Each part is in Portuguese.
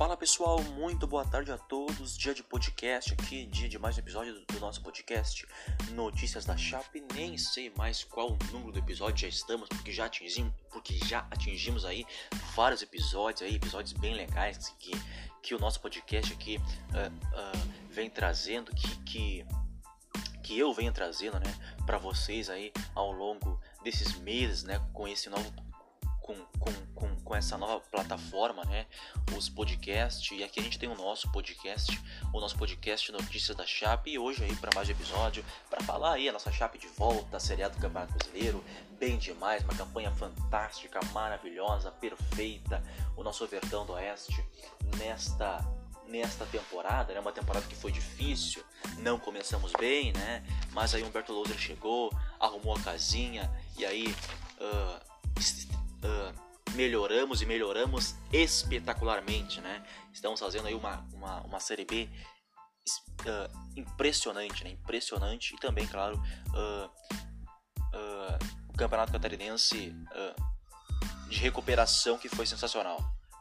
Fala pessoal, muito boa tarde a todos. Dia de podcast aqui, dia de mais um episódio do, nosso podcast Notícias da Chape. Nem sei mais qual número do episódio já estamos, porque já atingimos, porque já atingimos aí vários episódios aí, episódios bem legais que, que o nosso podcast aqui uh, uh, vem trazendo, que, que, que eu venho trazendo, né, para vocês aí ao longo desses meses, né, com esse novo com, com, com, com, essa nova plataforma, né? Os podcasts. E aqui a gente tem o nosso podcast, o nosso podcast Notícias da Chape. E hoje aí para mais um episódio, para falar aí a nossa Chape de volta, a Série A do Campeonato Brasileiro. Bem demais, uma campanha fantástica, maravilhosa, perfeita. O nosso Verdão do Oeste nesta nesta temporada, né? Uma temporada que foi difícil, não começamos bem, né? Mas aí Humberto Louser chegou, arrumou a casinha e aí uh, melhoramos e melhoramos espetacularmente, né? Estamos fazendo aí uma, uma, uma Série B uh, impressionante, né? Impressionante e também, claro, uh, o Campeonato Catarinense de recuperação que foi sensacional,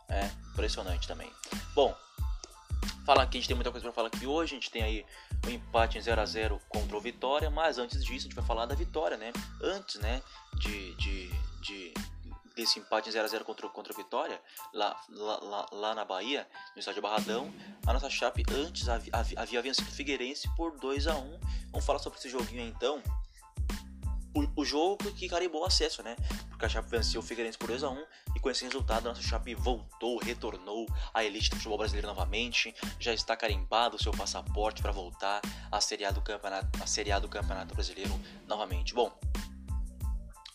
né? Impressionante também. Bom, falar que a gente tem muita coisa para falar aqui hoje. A gente tem aí um empate em 0 a 0 contra o Vitória, mas antes disso a gente vai falar da vitória, né? Antes, né, de, de, de desse empate em 0x0 contra, contra o Vitória, lá, lá, lá, lá, na Bahia, no estádio Barradão, a nossa Chape antes havia, havia vencido o Figueirense por 2 a 1 Vamos falar sobre esse joguinho aí, então. O, o jogo que carimbou o acesso, né? Porque a Chape venceu o Figueirense por 2 a 1 e com esse resultado a nossa Chape voltou, retornou à elite do futebol brasileiro novamente, já está carimbado o seu passaporte para voltar à Série A do Campeonato, à Série A do Campeonato Brasileiro novamente. Bom,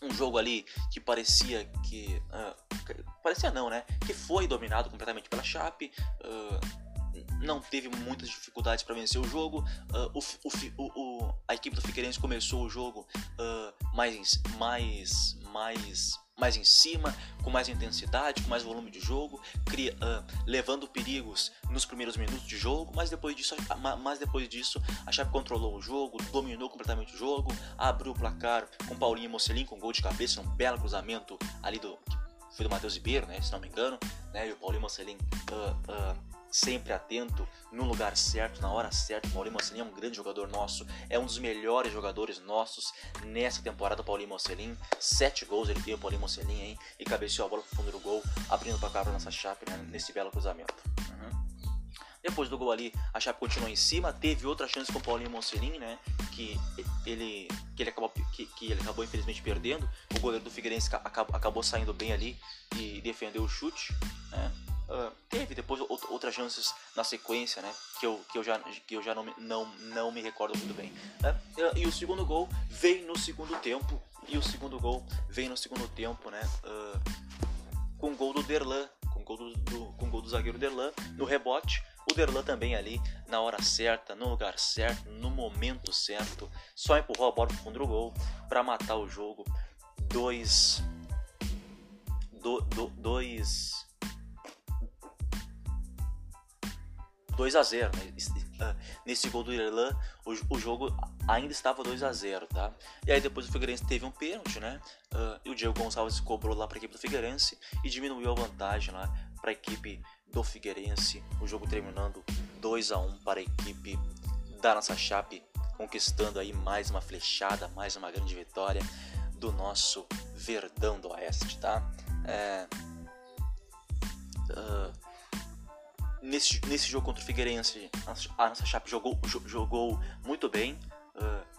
um jogo ali que parecia que. Uh, parecia não, né? Que foi dominado completamente pela Chape. Uh, não teve muitas dificuldades para vencer o jogo. Uh, o, o, o, a equipe do Figueirense começou o jogo mais, mais, mais mais em cima, com mais intensidade, com mais volume de jogo, cria, uh, levando perigos nos primeiros minutos de jogo, mas depois disso, mas depois disso a Chape controlou o jogo, dominou completamente o jogo, abriu o placar com Paulinho e Mocelin com gol de cabeça, um belo cruzamento ali do foi do Matheus Ribeiro, né, se não me engano, né, e o Paulinho Mocelin uh, uh, sempre atento, no lugar certo, na hora certa. Paulinho Mocelin é um grande jogador nosso, é um dos melhores jogadores nossos nessa temporada. Paulinho Mocelin, sete gols ele tem, o Paulinho Mocelin, hein? E cabeceou a bola pro fundo do gol, abrindo para cá nossa Chape né, nesse belo cruzamento. Uhum. Depois do gol ali, a Chape continuou em cima, teve outra chance com o Paulinho Mocelin, né? Que ele, que ele, acabou, que, que ele acabou infelizmente perdendo. O goleiro do Figueirense acabou, acabou saindo bem ali e defendeu o chute, né? Uh, teve depois outras chances na sequência, né? Que eu, que eu já, que eu já não, não, não me recordo muito bem. Uh, e o segundo gol veio no segundo tempo. E o segundo gol veio no segundo tempo, né? Uh, com o gol do Derlan. Com o gol do, com gol do zagueiro Derlan no rebote. O Derlan também ali na hora certa, no lugar certo, no momento certo. Só empurrou a bola pro fundo do gol para matar o jogo. Dois. Do, do, dois 2 a 0 né? Ah, nesse gol do Irlan, o, o, jogo ainda estava 2 a 0 tá? E aí depois o Figueirense teve um pênalti, né? Uh, e o Diego Gonçalves cobrou lá para a equipe do Figueirense e diminuiu a vantagem lá para a equipe do Figueirense. O jogo terminando 2 a 1 para a equipe da nossa Chape, conquistando aí mais uma flechada, mais uma grande vitória do nosso Verdão do Oeste, tá? É, uh, nesse, nesse jogo contra o Figueirense, a nossa Chape jogou, jogou muito bem. Uh,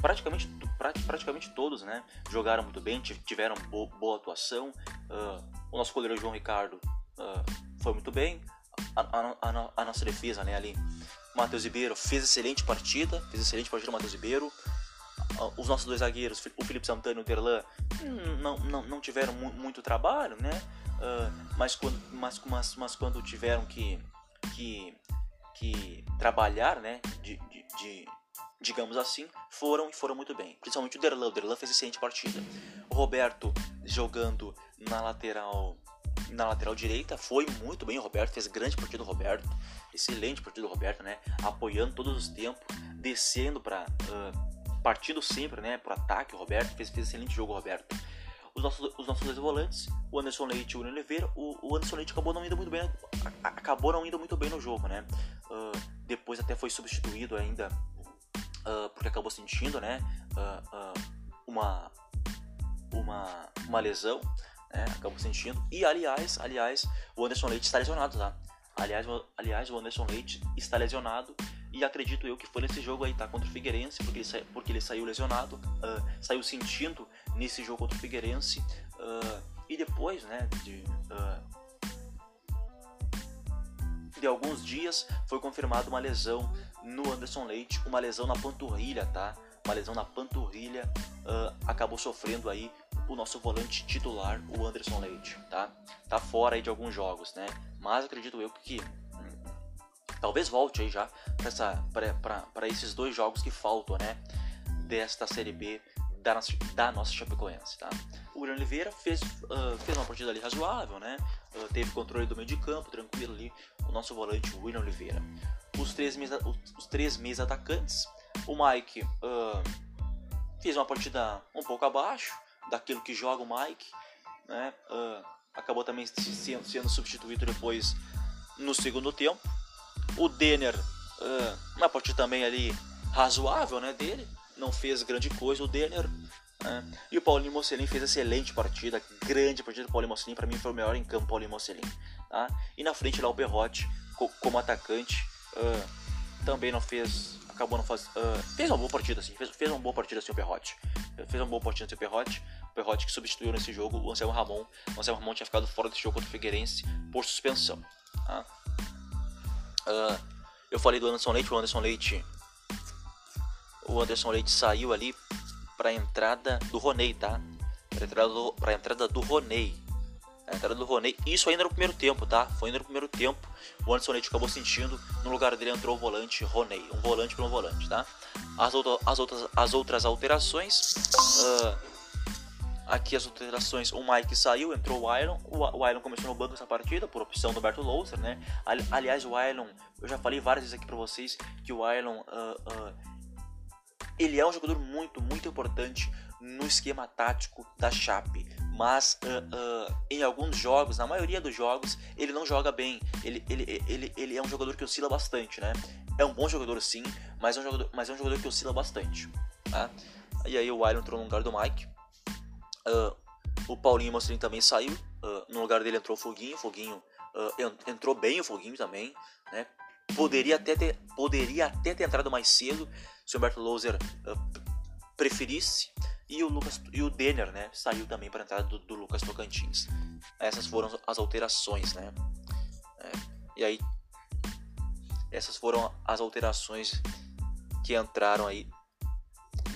praticamente, praticamente todos né, jogaram muito bem, tiveram boa, atuação. Uh, o nosso goleiro João Ricardo uh, foi muito bem. A, a, a, nossa defesa né, ali, Matheus Ribeiro fez excelente partida, fez excelente partida o Matheus Ribeiro. Os nossos dois zagueiros, o Felipe Santana e o Terlan, hum, não, não, não tiveram mu muito trabalho, né? Uh, mas, quando, mas, mas, mas, quando tiveram que, que, que trabalhar, né, de, de, de, digamos assim, foram e foram muito bem. Principalmente o Derlan, o Derlan fez excelente partida. O Roberto jogando na lateral na lateral direita foi muito bem o Roberto, fez grande partida do Roberto, excelente partida do Roberto, né, apoiando todos os tempos, descendo para uh, sempre, né, pro ataque, o Roberto fez, fez excelente jogo o Roberto. os nossos, os nossos dois volantes, o Anderson Leite e o William Oliveira. O, o Anderson Leite acabou não indo muito bem, acabou não indo muito bem no jogo, né? Uh, depois até foi substituído ainda, uh, porque acabou sentindo, né? Uma, uma, uma lesão, né? Sentindo. E aliás, aliás, o Anderson Leite está lesionado, tá? Aliás, aliás, o Anderson Leite está lesionado e acredito eu que foi nesse jogo aí, tá? Contra o Figueirense, porque ele, sa... porque ele saiu lesionado, uh, saiu sentindo nesse jogo contra o Figueirense. Uh, e depois, né, de, uh, de alguns dias, foi confirmada uma lesão no Anderson Leite, uma lesão na panturrilha, tá? Uma lesão na panturrilha, acabou sofrendo aí o nosso volante titular, o Anderson Leite, tá? Tá fora aí de alguns jogos, né? Mas acredito eu que hum, talvez volte aí já para esses dois jogos que faltam, né? Desta Série B da da nossa Chapecoense, tá? O William Oliveira fez, uh, fez uma partida ali razoável, né? Uh, teve controle do meio de campo, tranquilo ali, o nosso volante, William Oliveira. Os três meios, os três meios atacantes, o Mike uh, fez uma partida um pouco abaixo daquilo que joga o Mike, né? acabou também sendo, sendo substituído depois no segundo tempo. O Denner, uh, uma partida também ali razoável né, dele, não fez grande coisa o Denner. Né? E o Paulinho Mocelin fez excelente partida, grande partida do Paulinho Mocelin, para mim foi o melhor em campo Paulinho Mocelin. Tá? E na frente lá o Berrote, co como atacante, uh, também não fez, acabou não faz, uh, fez uma boa partida assim, fez, fez uma boa partida assim o Berrote, fez uma boa partida assim o Berrote, Perrotti que substituiu nesse jogo o Anselmo Ramon. O Anselmo Ramon tinha ficado fora desse jogo contra o Figueirense por suspensão. Tá? Uh, eu falei do Anderson Leite, o Anderson Leite. O Anderson Leite saiu ali para a entrada do Roney, tá? Para entrada do, pra entrada do Roney. A entrada do Roney. Isso ainda no primeiro tempo, tá? Foi ainda no primeiro tempo. O Anderson Leite acabou sentindo. No lugar dele entrou o volante Roney. Um volante para um volante, tá? As, outra, as, outras, as outras alterações. Uh, Aqui as alterações, o Mike saiu, entrou o Iron. O Iron começou no banco essa partida por opção do Berto Louser, né? Aliás, o Iron, eu já falei várias vezes aqui pra vocês que o Iron, uh, uh, ele é um jogador muito, muito importante no esquema tático da Chape. Mas uh, em alguns jogos, na maioria dos jogos, ele não joga bem. Ele, ele, ele, ele é um jogador que oscila bastante, né? É um bom jogador sim, mas é um jogador, mas é um jogador que oscila bastante. Tá? E aí o Iron entrou no lugar do Mike. Uh, o Paulinho Mostrin também saiu. Uh, no lugar dele entrou o Foguinho. Foguinho uh, entrou bem o Foguinho também. Né? Poderia, até ter, poderia até ter entrado mais cedo se o Humberto Loser preferisse. E o Lucas e o Denner, né, saiu também para a entrada do, do, Lucas Tocantins. Essas foram as alterações, né? É, e aí essas foram as alterações que entraram aí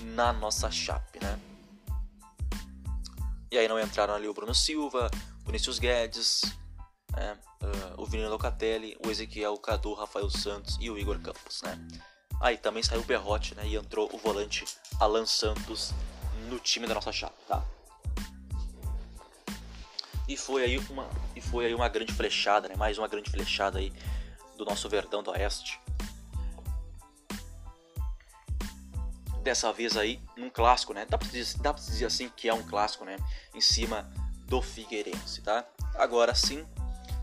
na nossa chape, né? E aí não entraram ali o Bruno Silva, o Vinícius Guedes, né? uh, o Vini Locatelli, o Ezequiel, Cadu, Rafael Santos e o Igor Campos. Né? Aí também saiu o Berrote né? e entrou o volante Alan Santos no time da nossa chapa. Tá? E foi aí uma, e foi aí uma grande flechada, né? mais uma grande flechada aí do nosso Verdão do Oeste dessa vez aí num clássico, né? Dá pra, dizer, dá pra dizer assim que é um clássico, né? Em cima do Figueirense, tá? Agora sim,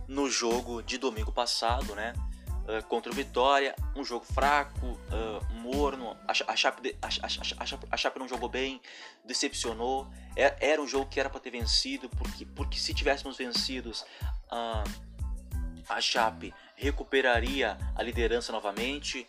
no jogo de domingo passado, né? Uh, contra o Vitória, um jogo fraco, uh, morno, a, a, Chape, a, a, a, Chape não jogou bem, decepcionou. Era, é, era um jogo que era para ter vencido, porque, porque se tivéssemos vencidos, uh, a Chape recuperaria a liderança novamente,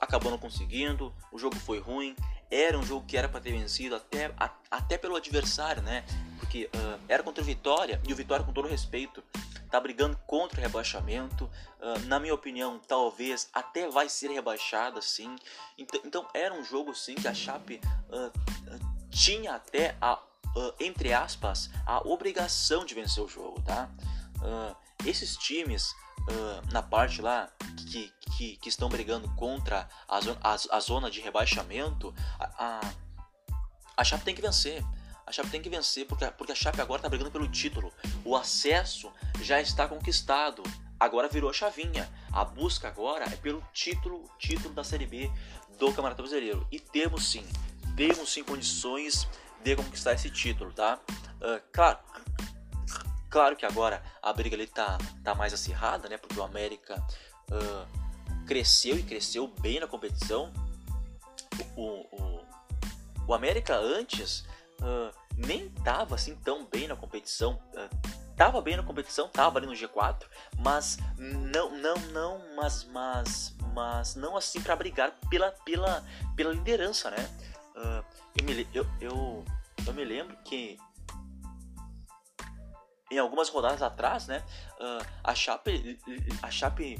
acabou não conseguindo, o jogo foi ruim, era um jogo que era para ter vencido até, a, até pelo adversário, né? Porque uh, era contra o Vitória e o Vitória, com todo respeito, tá brigando contra o rebaixamento. Uh, na minha opinião, talvez até vai ser rebaixada, sim. Então, então era um jogo, sim, que a Chape tinha até a, entre aspas, a obrigação de vencer o jogo, tá? esses times uh, na parte lá que, que, que, estão brigando contra a zona, a, a zona de rebaixamento, a, a, a Chape tem que vencer. A Chape tem que vencer porque, porque a Chape agora está brigando pelo título. O acesso já está conquistado. Agora virou a chavinha. A busca agora é pelo título, título da Série B do Campeonato Brasileiro. E temos sim, temos sim condições de conquistar esse título, tá? Uh, claro, claro que agora a briga ali tá, tá mais acirrada, né? Porque o América uh, cresceu e cresceu bem na competição. O, o, o América antes uh, nem tava assim tão bem na competição. tava bem na competição, tava ali no G4, mas não, não, não, mas, mas, mas não assim para brigar pela, pela, pela liderança, né? eu, me, eu, eu, eu me lembro que em algumas rodadas atrás, né, uh, a Chape a Chape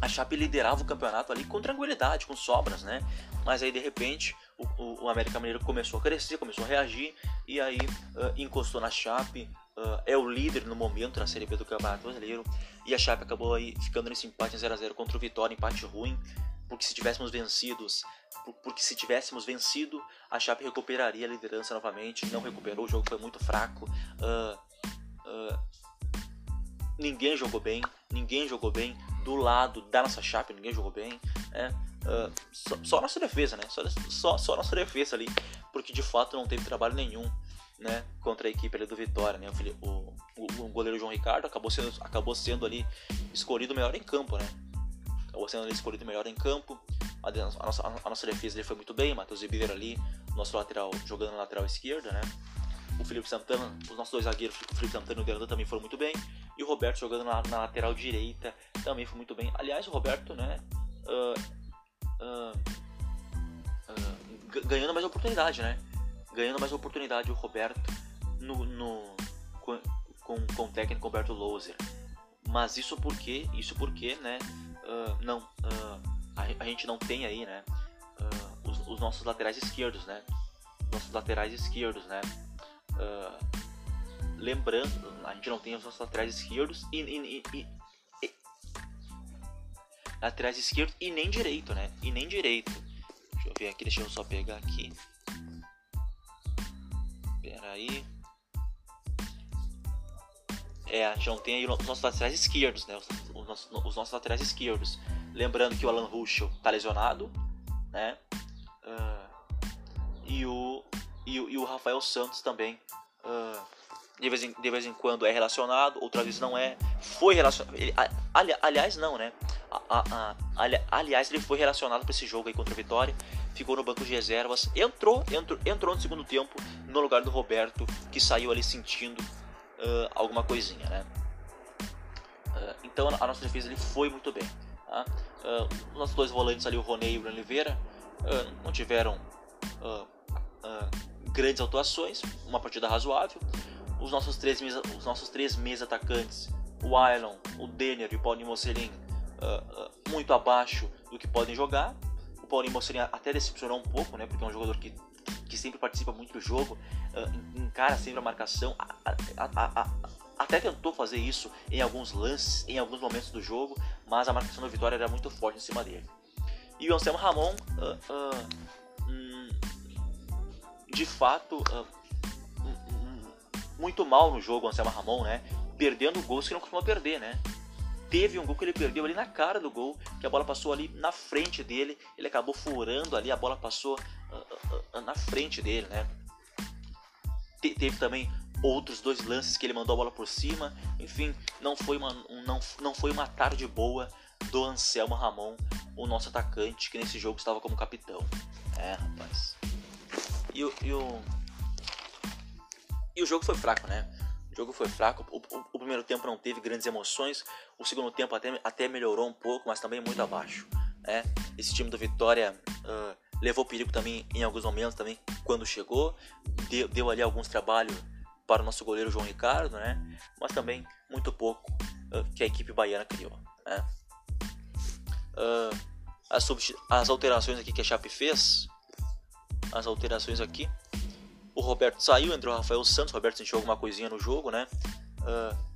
a Chape liderava o campeonato ali com tranquilidade, com sobras, né? Mas aí de repente o, o, América Mineiro começou a crescer, começou a reagir e aí uh, encostou na Chape, uh, é o líder no momento na Série B do Campeonato Brasileiro e a Chape acabou aí ficando nesse empate 0 a 0 contra o Vitória, empate ruim, porque se tivéssemos vencidos, porque se tivéssemos vencido, a Chape recuperaria a liderança novamente. Não recuperou, o jogo foi muito fraco. Uh, ninguém jogou bem, ninguém jogou bem do lado da nossa Chape, ninguém jogou bem. Né? Uh, só, só nossa defesa, né? Só, só, só nossa defesa ali, porque de fato não teve trabalho nenhum. Né, contra a equipe ali do Vitória, né, o, o, o goleiro João Ricardo acabou sendo, acabou sendo ali escolhido melhor em campo, né, acabou sendo escolhido melhor em campo. A, a, nossa, a nossa defesa ele foi muito bem, Matheus Ribeiro ali, nosso lateral jogando na lateral esquerda, né? O Felipe Santana, os nossos dois zagueiros, o Felipe Santana e o Delandan também foram muito bem. E o Roberto jogando na, na, lateral direita também foi muito bem. Aliás, o Roberto, né? Uh, uh, uh, ganhando mais oportunidade, né? Ganhando mais oportunidade o Roberto no, no com, com, o técnico Roberto Louser. Mas isso porque, isso porque, né? uh, não, a, a, gente não tem aí, né, os, os, nossos laterais esquerdos, né, nossos laterais esquerdos, né, lembrando, a gente não tem os nossos laterais esquerdos e, e, e laterais esquerdos e nem direito, né, e nem direito. Deixa eu ver aqui, deixa eu só pegar aqui. Pera aí. É, a gente não tem aí os nossos laterais esquerdos, né? Os, os, nossos, os nossos laterais esquerdos. Lembrando que o Alan Ruschel tá lesionado, né? Uh, e, o, e, e o Rafael Santos também. Uh, de, vez em, de vez em quando é relacionado, outra vez não é. Foi relacionado. Ele, ali, aliás, não, né? A, a, a, ali, aliás, ele foi relacionado para esse jogo aí contra a Vitória. Ficou no banco de reservas. Entrou, entrou, entrou no segundo tempo no lugar do Roberto, que saiu ali sentindo uh, alguma coisinha, né? Uh, então a nossa defesa ele foi muito bem. Tá? Uh, os nossos dois volantes ali, o Rony e o Oliveira, não tiveram grandes atuações, uma partida razoável. Os nossos três, os nossos três meias atacantes, o Ailon, o Denner e o Paulinho Mocelin, muito abaixo do que podem jogar. O Paulinho Mocelin até decepcionou um pouco, né? Porque é um jogador que que sempre participa muito do jogo, uh, encara sempre a marcação, a, a, a, até tentou fazer isso em alguns lances, em alguns momentos do jogo, mas a marcação do Vitória era muito forte em cima dele. E o Anselmo Ramon, um, de fato, um, muito mal no jogo, o Anselmo Ramon, né? Perdendo gols que não costuma perder, né? Teve um gol que ele perdeu ali na cara do gol, que a bola passou ali na frente dele, ele acabou furando ali, a bola passou uh, uh, na frente dele, né? Te teve também outros dois lances que ele mandou a bola por cima, enfim, não foi uma, não, não foi uma tarde boa do Anselmo Ramon, o nosso atacante, que nesse jogo estava como capitão. É, rapaz. E, e o. E o jogo foi fraco, né? O jogo foi fraco. O, o, o, primeiro tempo não teve grandes emoções. O segundo tempo até, até melhorou um pouco, mas também muito abaixo. Né? Esse time do Vitória uh, levou perigo também em alguns momentos também quando chegou. Deu, deu, ali alguns trabalhos para o nosso goleiro João Ricardo, né? Mas também muito pouco uh, que a equipe baiana criou. Né? Uh, as, as alterações aqui que a Chape fez, as alterações aqui o Roberto saiu, entrou o Rafael Santos. O Roberto sentiu alguma coisinha no jogo, né? Uh,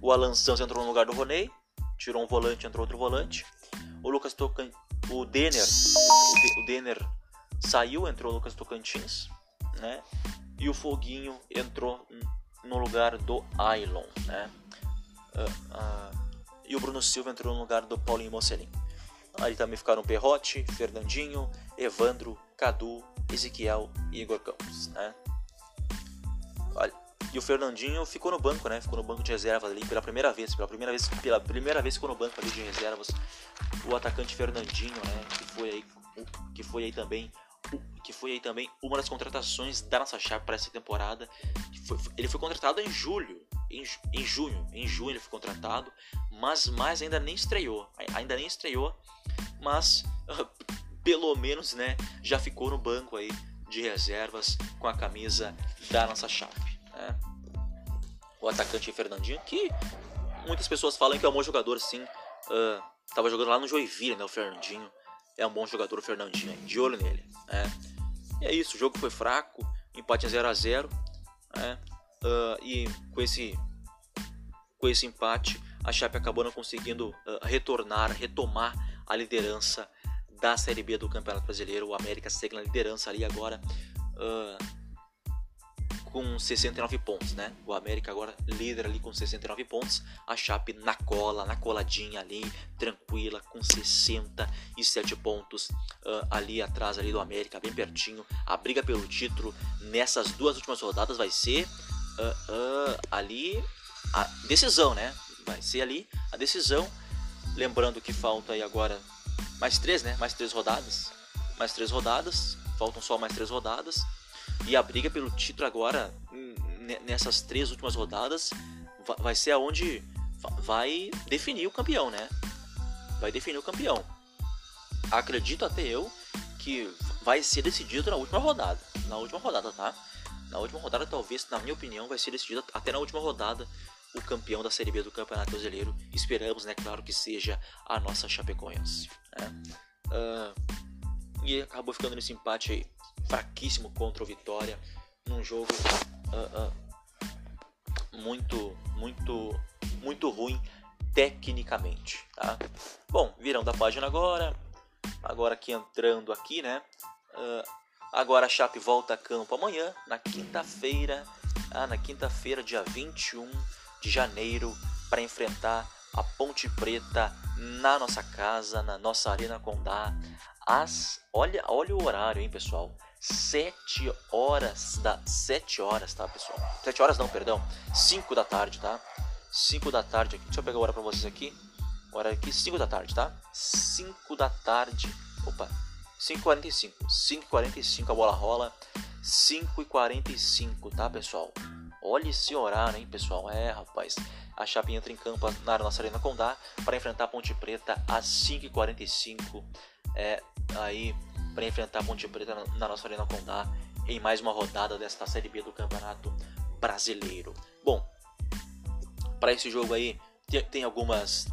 o Alan Santos entrou no lugar do Roney. Tirou um volante, entrou outro volante. O Lucas Tocan... O Denner. O, Denner saiu, entrou o Lucas Tocantins, né? E o Foguinho entrou no lugar do Ailon, né? Uh, uh, e o Bruno Silva entrou no lugar do Paulinho Mocelin. Aí também ficaram Perrote, Fernandinho, Evandro, Cadu Ezequiel e Igor Campos, né? Olha, e o Fernandinho ficou no banco, né? Ficou no banco de reservas ali pela primeira vez, pela primeira vez, pela primeira vez ficou no banco ali de reservas. O atacante Fernandinho, né? Que foi aí, que foi aí também que foi aí também uma das contratações da nossa chave para essa temporada. Ele foi contratado em julho, em, em junho, em junho ele foi contratado, mas, mas ainda nem estreou, ainda nem estreou, mas pelo menos, né, já ficou no banco aí de reservas com a camisa da nossa chave. Né? O atacante Fernandinho, que muitas pessoas falam que é um bom jogador, sim. Uh, tava jogando lá no Joinville, né, o Fernandinho. É um bom jogador o Fernandinho, de olho nele. Né? E é isso, o jogo foi fraco, empate 0 a 0 né? Uh, e com esse, com esse empate, a Chape acabou não conseguindo uh, retornar, retomar a liderança da Série B do Campeonato Brasileiro. O América segue na liderança ali agora uh, com 69 pontos, né? O América agora líder ali com 69 pontos. A Chape na cola, na coladinha ali, tranquila, com 67 pontos uh, ali atrás ali do América, bem pertinho. A briga pelo título nessas duas últimas rodadas vai ser uh, ali a decisão, né? Vai ser ali a decisão. Lembrando que falta aí agora mais três, né? Mais três rodadas. Mais três rodadas. Faltam só mais três rodadas. E a briga pelo título agora, nessas três últimas rodadas, vai ser aonde vai definir o campeão, né? Vai definir o campeão. Acredito até eu que vai ser decidido na última rodada. Na última rodada, tá? Na última rodada, talvez, na minha opinião, vai ser decidido até na última rodada o campeão da Série B do Campeonato Brasileiro. Esperamos, né, claro, que seja a nossa Chapecoense. Né? Uh, e acabou ficando nesse empate aí, fraquíssimo contra o Vitória, num jogo uh, uh, muito, muito, muito ruim tecnicamente. Tá? Bom, virando a página agora, agora aqui entrando aqui, né? agora a Chape volta a campo amanhã, na quinta-feira, ah, na quinta-feira, dia 21 de janeiro para enfrentar a Ponte Preta na nossa casa, na nossa Arena Condá. As, olha, olha o horário, hein, pessoal? 7 horas da 7 horas, tá, pessoal? 7 horas não, perdão. 5 da tarde, tá? 5 da tarde aqui. Deixa eu pegar o horário para vocês aqui. Horário aqui 5 da tarde, tá? 5 da tarde. Opa. 5h45. 5h45 a bola rola. 5h45, tá, pessoal? Olha esse horário, hein, pessoal? É, rapaz. A Chape entra em campo na nossa Arena Condá para enfrentar a Ponte Preta às 5h45. É, aí, para enfrentar a Ponte Preta na nossa Arena Condá em mais uma rodada desta Série B do Campeonato Brasileiro. Bom, para esse jogo aí tem, tem, algumas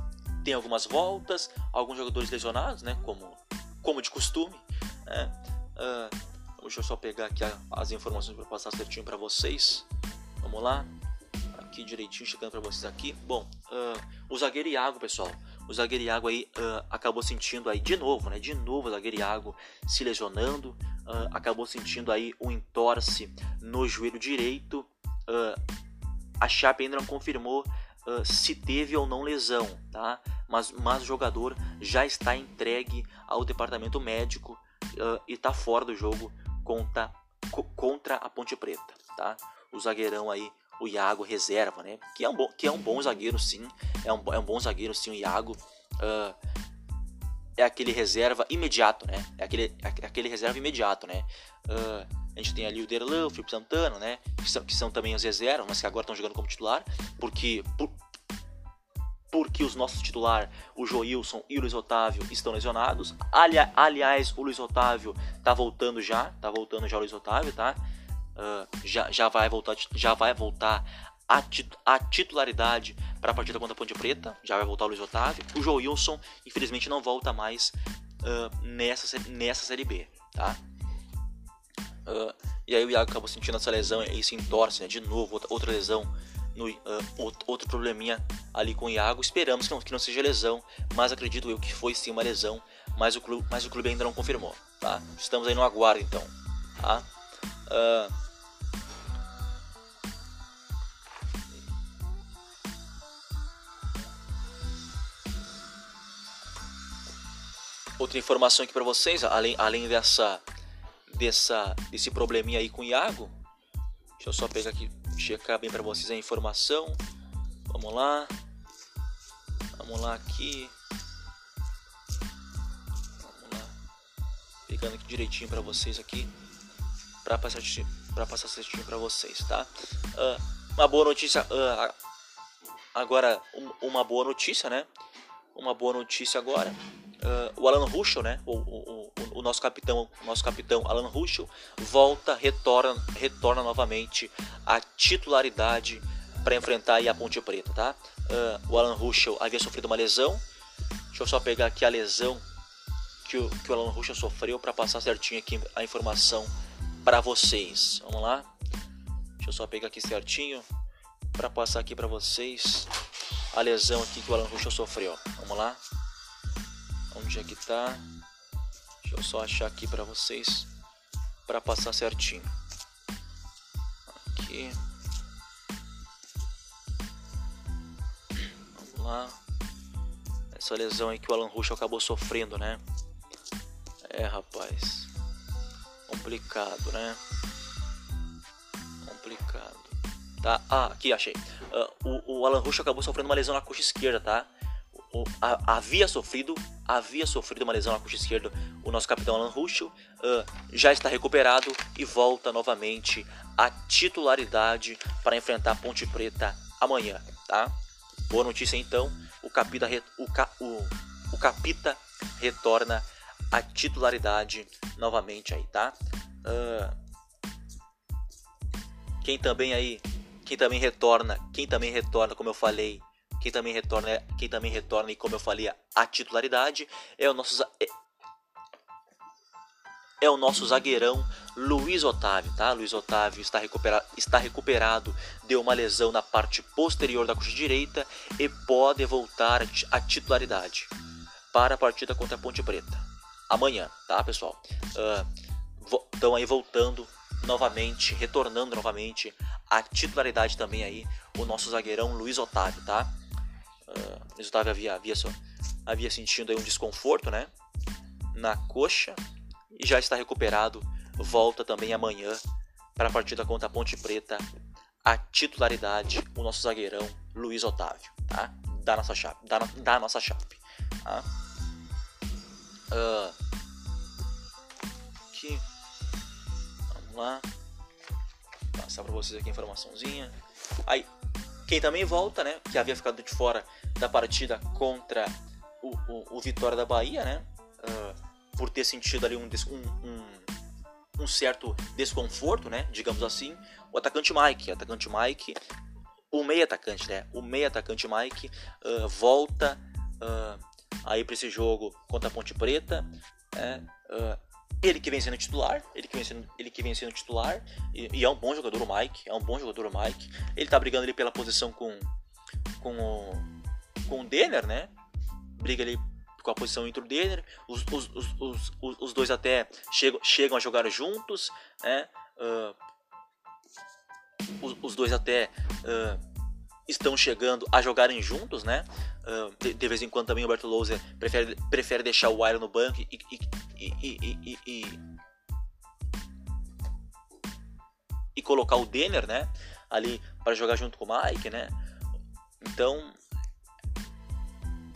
tem algumas voltas, alguns jogadores lesionados, né? Como como de costume. Né? Uh, deixa eu só pegar aqui as informações para passar certinho para vocês. Vamos lá. Aqui direitinho, chegando para vocês aqui. Bom, uh, o zagueiro Iago, pessoal. O zagueiro Iago aí uh, acabou sentindo aí de novo, né? De novo o zagueiro Iago se lesionando. Uh, acabou sentindo aí um entorse no joelho direito. a Chape ainda não confirmou se teve ou não lesão, tá? Mas, mas o jogador já está entregue ao departamento médico e está fora do jogo contra, contra a Ponte Preta, tá? O zagueirão aí, o Iago reserva, né? Que é um bom, que é um bom zagueiro, sim. É um, é um bom zagueiro, sim, o Iago. Uh, é aquele reserva imediato, né? É aquele, é aquele reserva imediato, né? Uh, a gente tem ali o Derlan, o Felipe Santana, né? Que são, que são também os reservas, mas que agora estão jogando como titular, porque por, porque os nossos titular, o Joilson e o Luiz Otávio, estão lesionados. Ali, aliás, o Luiz Otávio tá voltando já, tá voltando já o Luiz Otávio, tá? Uh, já, já vai voltar, já vai voltar a, tit a titularidade para a partida contra a Ponte Preta. Já vai voltar o Luiz Otávio. O João Wilson, infelizmente, não volta mais uh, nessa, nessa Série B. Tá? Uh, e aí o Iago acabou sentindo essa lesão e se entorce né? de novo, outra, outra lesão. No, outro probleminha ali com o Iago. Esperamos que não, que não seja lesão, mas acredito eu que foi sim uma lesão. Mas o clube, mas o clube ainda não confirmou. Tá? Estamos aí no aguardo então. Tá? Uh, Outra informação aqui para vocês, além, além dessa dessa, desse probleminha aí com o Iago. Deixa eu só pegar aqui, checar bem para vocês a informação. Vamos lá. Vamos lá aqui. Vamos lá. Pegando aqui direitinho para vocês aqui. Para passar, pra passar certinho para vocês, tá? Uh, uma boa notícia. Uh, agora, um, uma boa notícia, né? Uma boa notícia agora. Uh, o Alan Ruschel, né? O, o, o, nosso capitão, o nosso capitão Alan Ruschel volta, retorna, retorna novamente à titularidade para enfrentar a Ponte Preta, tá? Uh, o Alan Ruschel havia sofrido uma lesão. Deixa eu só pegar aqui a lesão que o, que o Alan Ruschel sofreu para passar certinho aqui a informação para vocês. Vamos lá? Deixa eu só pegar aqui certinho para passar aqui para vocês a lesão aqui que o Alan Ruschel sofreu. Vamos lá? Onde é que tá? Deixa eu só achar aqui para vocês para passar certinho. Aqui. lá. Essa lesão aí que o Alan Rush acabou sofrendo, né? É, rapaz. Complicado, né? Complicado. Tá? Ah, aqui achei. Uh, o, o, Alan Rush acabou sofrendo uma lesão na coxa esquerda, tá? O, a, havia sofrido, havia sofrido uma lesão na coxa esquerda. O nosso capitão Alan Rush uh, já está recuperado e volta novamente à titularidade para enfrentar a Ponte Preta amanhã, tá? Boa notícia então, o Capita, o, o, o Capita retorna à titularidade novamente aí, tá? Uh, quem também aí, quem também retorna, quem também retorna, como eu falei, quem também retorna, quem também retorna e como eu falei, a titularidade é o nosso é, é o nosso zagueirão Luiz Otávio, tá? Luiz Otávio está, recupera está recuperado, deu uma lesão na parte posterior da coxa direita e pode voltar à titularidade para a partida contra a Ponte Preta amanhã, tá, pessoal? Estão uh, aí voltando novamente, retornando novamente à titularidade também aí o nosso zagueirão Luiz Otávio, tá? Uh, Luiz Otávio havia, havia, havia sentindo aí um desconforto, né? Na coxa e já está recuperado. Volta também amanhã para a partida contra a Ponte Preta. A titularidade, o nosso zagueirão Luiz Otávio, tá? Da nossa chave, da, da nossa chave. Tá? Uh, aqui, vamos lá, passar para vocês aqui a informaçãozinha. Aí, quem também volta, né? Que havia ficado de fora da partida contra o, o, o Vitória da Bahia, né? Uh, por ter sentido ali um, um, um, certo desconforto, né? Digamos assim, o atacante Mike, o atacante Mike, o meio atacante, né? O meio atacante Mike uh, volta uh, aí para esse jogo contra a Ponte Preta, uh, ele que vem sendo titular, ele que vem sendo, ele que vem sendo titular e, e, é um bom jogador o Mike, é um bom jogador o Mike. Ele tá brigando ali pela posição com com o com o Denner, né? Briga ali com a posição entre o Denner, os, os, os, os, dois até chegam, chegam a jogar juntos, né? Uh, os, dois até uh, estão chegando a jogarem juntos, né? De, de, vez em quando também o Berto Louser prefere, prefere deixar o Iron no banco e, e, e, e, e colocar o Denner, né? Ali para jogar junto com o Mike, né? Então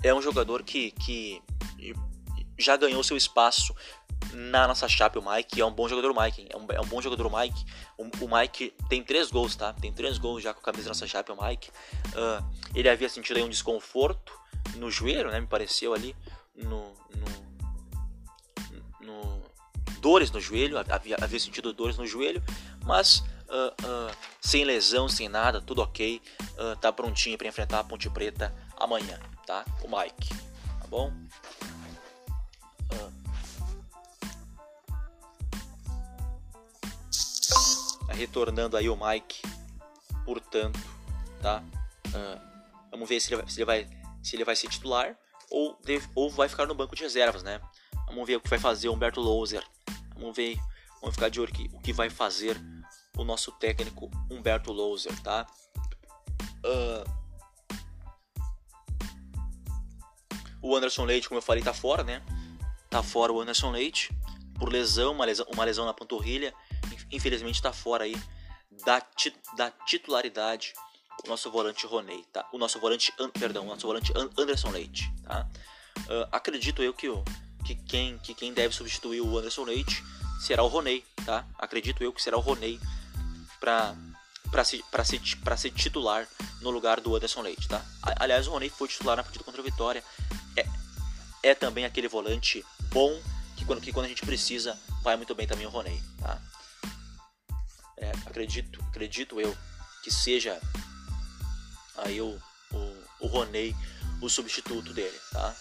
é um jogador que, que já ganhou seu espaço na nossa chape, o Mike, é um bom jogador, o Mike, é um, é um bom jogador, o Mike. O, o, Mike tem três gols, tá? Tem três gols já com a camisa da nossa chape, o Mike. Uh, ele havia sentido aí um desconforto no joelho, né? Me pareceu ali, no, no, no dores no joelho, havia, havia sentido dores no joelho, mas uh, uh, sem lesão, sem nada, tudo ok, uh, tá prontinho para enfrentar a Ponte Preta amanhã tá? O Mike, tá bom? Retornando aí o Mike, portanto, tá? Ah. Vamos ver se ele, vai, se ele vai se ele vai ser titular ou, deve, ou vai ficar no banco de reservas, né? Vamos ver o que vai fazer o Humberto Louser. Vamos ver, vamos ficar de olho aqui, o que vai fazer o nosso técnico Humberto Louser, tá? Uh, O Anderson Leite, como eu falei, tá fora, né? Tá fora o Anderson Leite. por lesão, uma lesão, uma lesão na panturrilha, infelizmente está fora aí da, da titularidade o nosso volante Roney, tá? O nosso volante, perdão, o nosso volante Anderson Leite, tá? Uh, acredito eu que, o, que, quem, que quem deve substituir o Anderson Leite será o Roney, tá? Acredito eu que será o Roney para para ser, pra ser, pra ser titular no lugar do Anderson Leite, tá? Aliás, o Roney foi titular na partida contra a Vitória. É, é também aquele volante bom que quando, que quando a gente precisa vai muito bem também o Roney? É, acredito, acredito eu que seja aí o, o, o Roney o substituto dele, tá?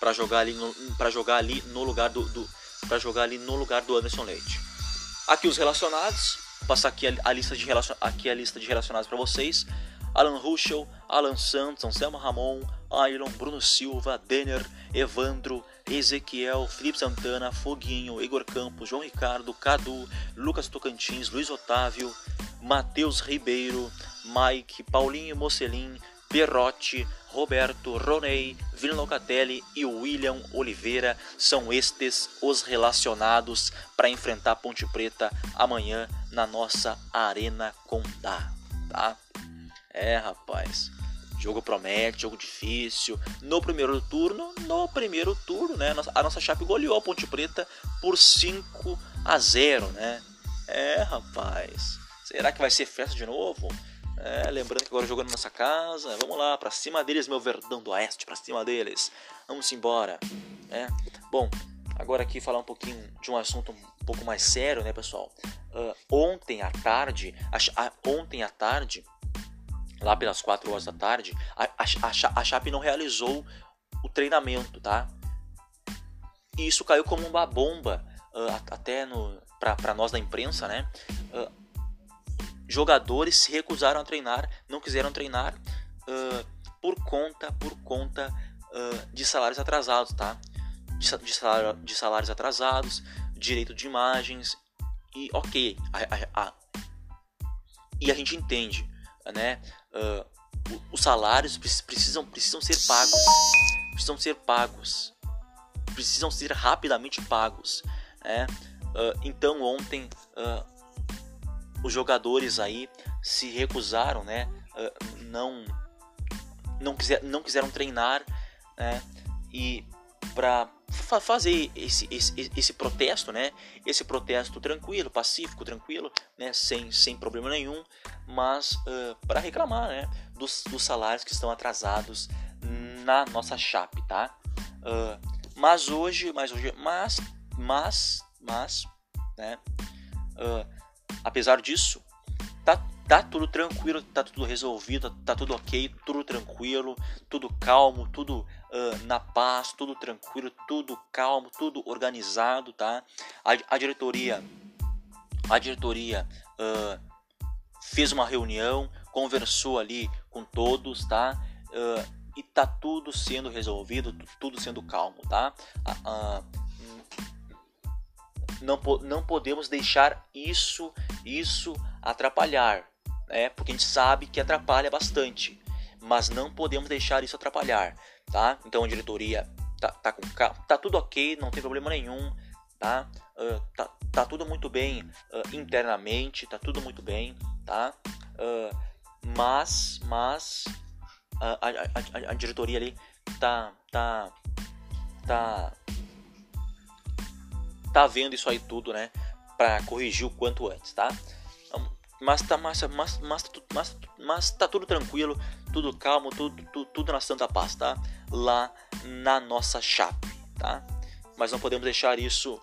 Para jogar ali para jogar ali no lugar do, do para jogar ali no lugar do Anderson Leite. Aqui os relacionados, Vou passar aqui a, a, lista de aqui a lista de relacionados para vocês. Alan Ruschel, Alan Santos, Anselmo Ramon, Ailon, Bruno Silva, Denner, Evandro, Ezequiel, Felipe Santana, Foguinho, Igor Campos, João Ricardo, Cadu, Lucas Tocantins, Luiz Otávio, Matheus Ribeiro, Mike, Paulinho Mocelin, Perrotti, Roberto, Roney, Vila Locatelli e William Oliveira são estes os relacionados para enfrentar a Ponte Preta amanhã na nossa Arena Condá, tá? É, rapaz. Jogo promete, jogo difícil. No primeiro turno, no primeiro turno, né? A nossa Chape goleou a Ponte Preta por 5 a 0, né? É, rapaz. Será que vai ser festa de novo? É, lembrando que agora jogando nessa casa, vamos lá, para cima deles, meu Verdão do Oeste, para cima deles. Vamos embora. É. Bom, agora aqui falar um pouquinho de um assunto um pouco mais sério, né, pessoal? Uh, ontem à tarde, a, a, ontem à tarde, lá pelas 4 horas da tarde, a, a, a Chape não realizou o treinamento, tá? E isso caiu como uma bomba, uh, até no para nós da imprensa, né? Uh, jogadores se recusaram a treinar, não quiseram treinar uh, por conta, por conta de salários atrasados, tá? De, de, salário, de, salários atrasados, direito de imagens e ok, a, a, a, e a gente entende, né? Uh, os salários precisam, precisam ser pagos, precisam ser pagos, precisam ser rapidamente pagos, né? então ontem os jogadores aí se recusaram, né? Uh, não não, quiser, não quiseram treinar, né? E para fa fazer esse, esse, esse protesto, né? Esse protesto tranquilo, pacífico, tranquilo, né? Sem, sem problema nenhum, mas uh, para reclamar, né? Dos, dos salários que estão atrasados na nossa chape, tá? Uh, mas hoje, mas hoje, mas, mas, mas, né? Uh, Apesar disso, tá, tá tudo tranquilo, tá tudo resolvido, tá tudo ok, tudo tranquilo, tudo calmo, tudo uh, na paz, tudo tranquilo, tudo calmo, tudo organizado, tá? A, a diretoria, a diretoria uh, fez uma reunião, conversou ali com todos, tá? Uh, e tá tudo sendo resolvido, tudo sendo calmo, tá? Não, não podemos deixar isso isso atrapalhar, né? Porque a gente sabe que atrapalha bastante, mas não podemos deixar isso atrapalhar, tá? Então a diretoria tá, tá, com, tá tudo ok, não tem problema nenhum, tá? Uh, tá, tá tudo muito bem uh, internamente, tá tudo muito bem, tá? Uh, mas, mas a, a, a, a diretoria ali tá, tá, tá tá vendo isso aí tudo, né? Para corrigir o quanto antes, tá? Mas tá, mas, mas, mas, mas, mas tá tudo tranquilo, tudo calmo, tudo, tudo, tudo na santa paz, tá? Lá na nossa chape, tá? Mas não podemos deixar isso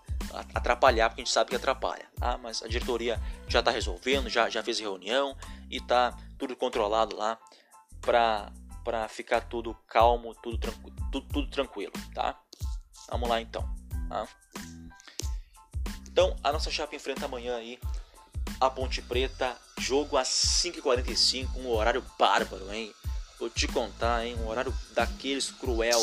atrapalhar, porque a gente sabe que atrapalha, tá? Mas a diretoria já está resolvendo, já, já fez reunião e tá tudo controlado lá para para ficar tudo calmo, tudo, tranquilo, tudo, tudo tranquilo, tá? Vamos lá então. Tá? Então, a nossa chapa enfrenta amanhã aí a Ponte Preta, jogo às 5h45, um horário bárbaro, hein? Vou te contar, hein? Um horário daqueles cruel,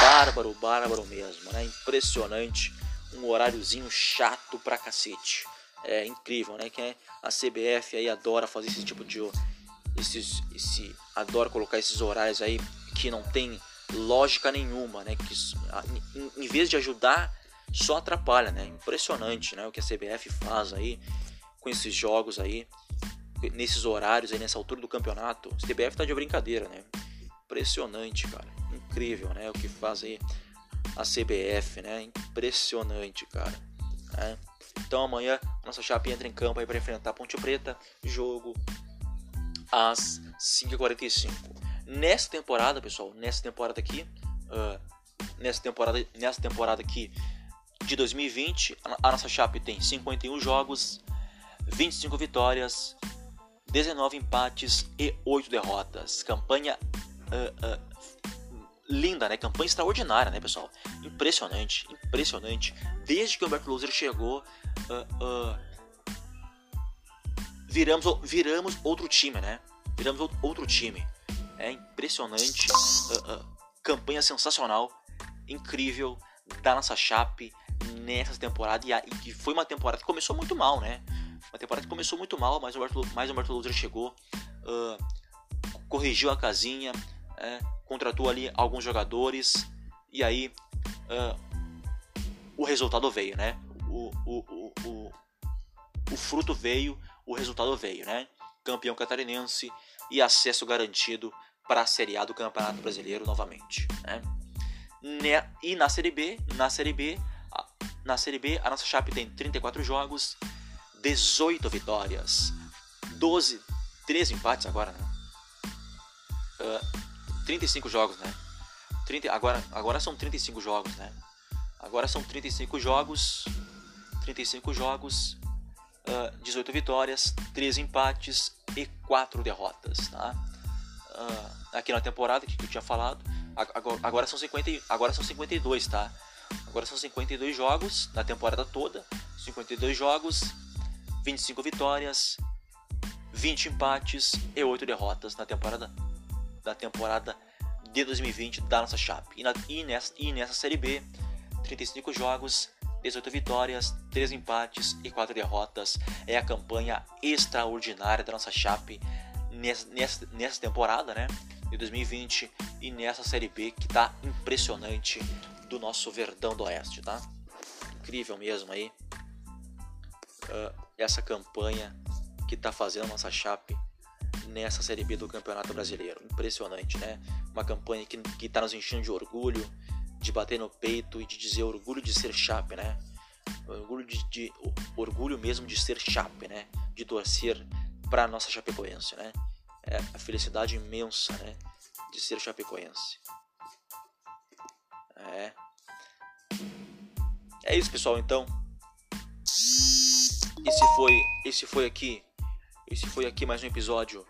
bárbaro, bárbaro mesmo, né? Impressionante, um horáriozinho chato pra cacete. É incrível, né? Que é a CBF aí adora fazer esse tipo de esses esse adora colocar esses horários aí que não tem lógica nenhuma, né? Que em, em vez de ajudar só atrapalha, né? Impressionante, né? O que a CBF faz aí com esses jogos aí, nesses horários aí, nessa altura do campeonato. A CBF tá de brincadeira, né? Impressionante, cara. Incrível, né? O que faz aí a CBF, né? Impressionante, cara. É. Então amanhã nossa chapa entra em campo aí para enfrentar a Ponte Preta. Jogo às 5h45. Nessa temporada, pessoal, nessa temporada aqui, uh, nessa temporada, nessa temporada aqui de 2020, a nossa Chape tem 51 jogos, 25 vitórias, 19 empates e 8 derrotas. Campanha uh, uh, linda, né? Campanha extraordinária, né, pessoal? Impressionante, impressionante. Desde que o Humberto Loser chegou, uh, viramos, viramos outro time, né? Viramos outro time. É impressionante. campanha sensacional, incrível da nossa Chape nessa temporada e que foi uma temporada que começou muito mal, né? Uma temporada que começou muito mal, mas o Martin, mais o Martin Luther chegou, uh, corrigiu a casinha, uh, contratou ali alguns jogadores e aí uh, o resultado veio, né? O, o, o, o, o fruto veio, o resultado veio, né? Campeão catarinense e acesso garantido para a Série A do Campeonato Brasileiro novamente, né? E na Série B, na Série B, na Série B, a nossa Chape tem 34 jogos, 18 vitórias, 12, 13 empates agora, né? Uh, 35 jogos, né? 30, agora, agora são 35 jogos, né? Agora são 35 jogos, 35 jogos, uh, 18 vitórias, 13 empates e 4 derrotas, tá? Uh, aqui na temporada que eu tinha falado, agora, agora, são 50, agora são 52, tá? Agora são 52 jogos na temporada toda, 52 jogos, 25 vitórias, 20 empates e 8 derrotas na temporada da temporada de 2020 da nossa Chape. E, na, e, nessa, e nessa Série B, 35 jogos, 18 vitórias, 3 empates e 4 derrotas. É a campanha extraordinária da nossa Chape nessa, nessa, nessa temporada, né? De 2020 e nessa Série B que tá impressionante do nosso Verdão do Oeste, tá? Incrível mesmo aí. Uh, essa campanha que está fazendo a nossa Chape nessa Série B do Campeonato Brasileiro. Impressionante, né? Uma campanha que está nos enchendo de orgulho, de bater no peito e de dizer orgulho de ser Chape, né? Orgulho, de, de orgulho mesmo de ser Chape, né? De torcer para nossa Chapecoense, né? É a felicidade imensa, né? De ser Chapecoense. É. É isso, pessoal, então. Esse foi, esse foi aqui, esse foi aqui mais um episódio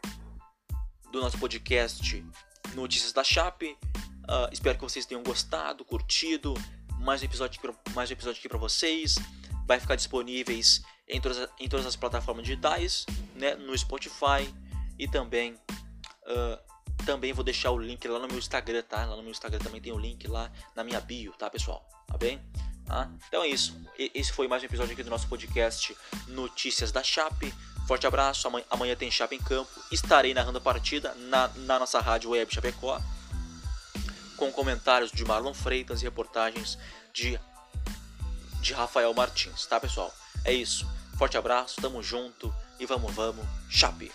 do nosso podcast Notícias da Chape. Uh, espero que vocês tenham gostado, curtido. Mais um episódio mais um episódio aqui para vocês. Vai ficar disponíveis em todas, em todas as plataformas digitais, né, no Spotify e também uh, também vou deixar o link lá no meu Instagram, tá? Lá no meu Instagram também tem o link lá na minha bio, tá, pessoal? Tá bem? Tá? Então é isso. Esse foi mais um episódio aqui do nosso podcast Notícias da Chape. Forte abraço. Amanhã, amanhã tem Chape em campo. Estarei narrando a partida na, na nossa rádio web Chapecó. Com comentários de Marlon Freitas e reportagens de, de Rafael Martins, tá pessoal? É isso. Forte abraço, tamo junto e vamos, vamos, Chape!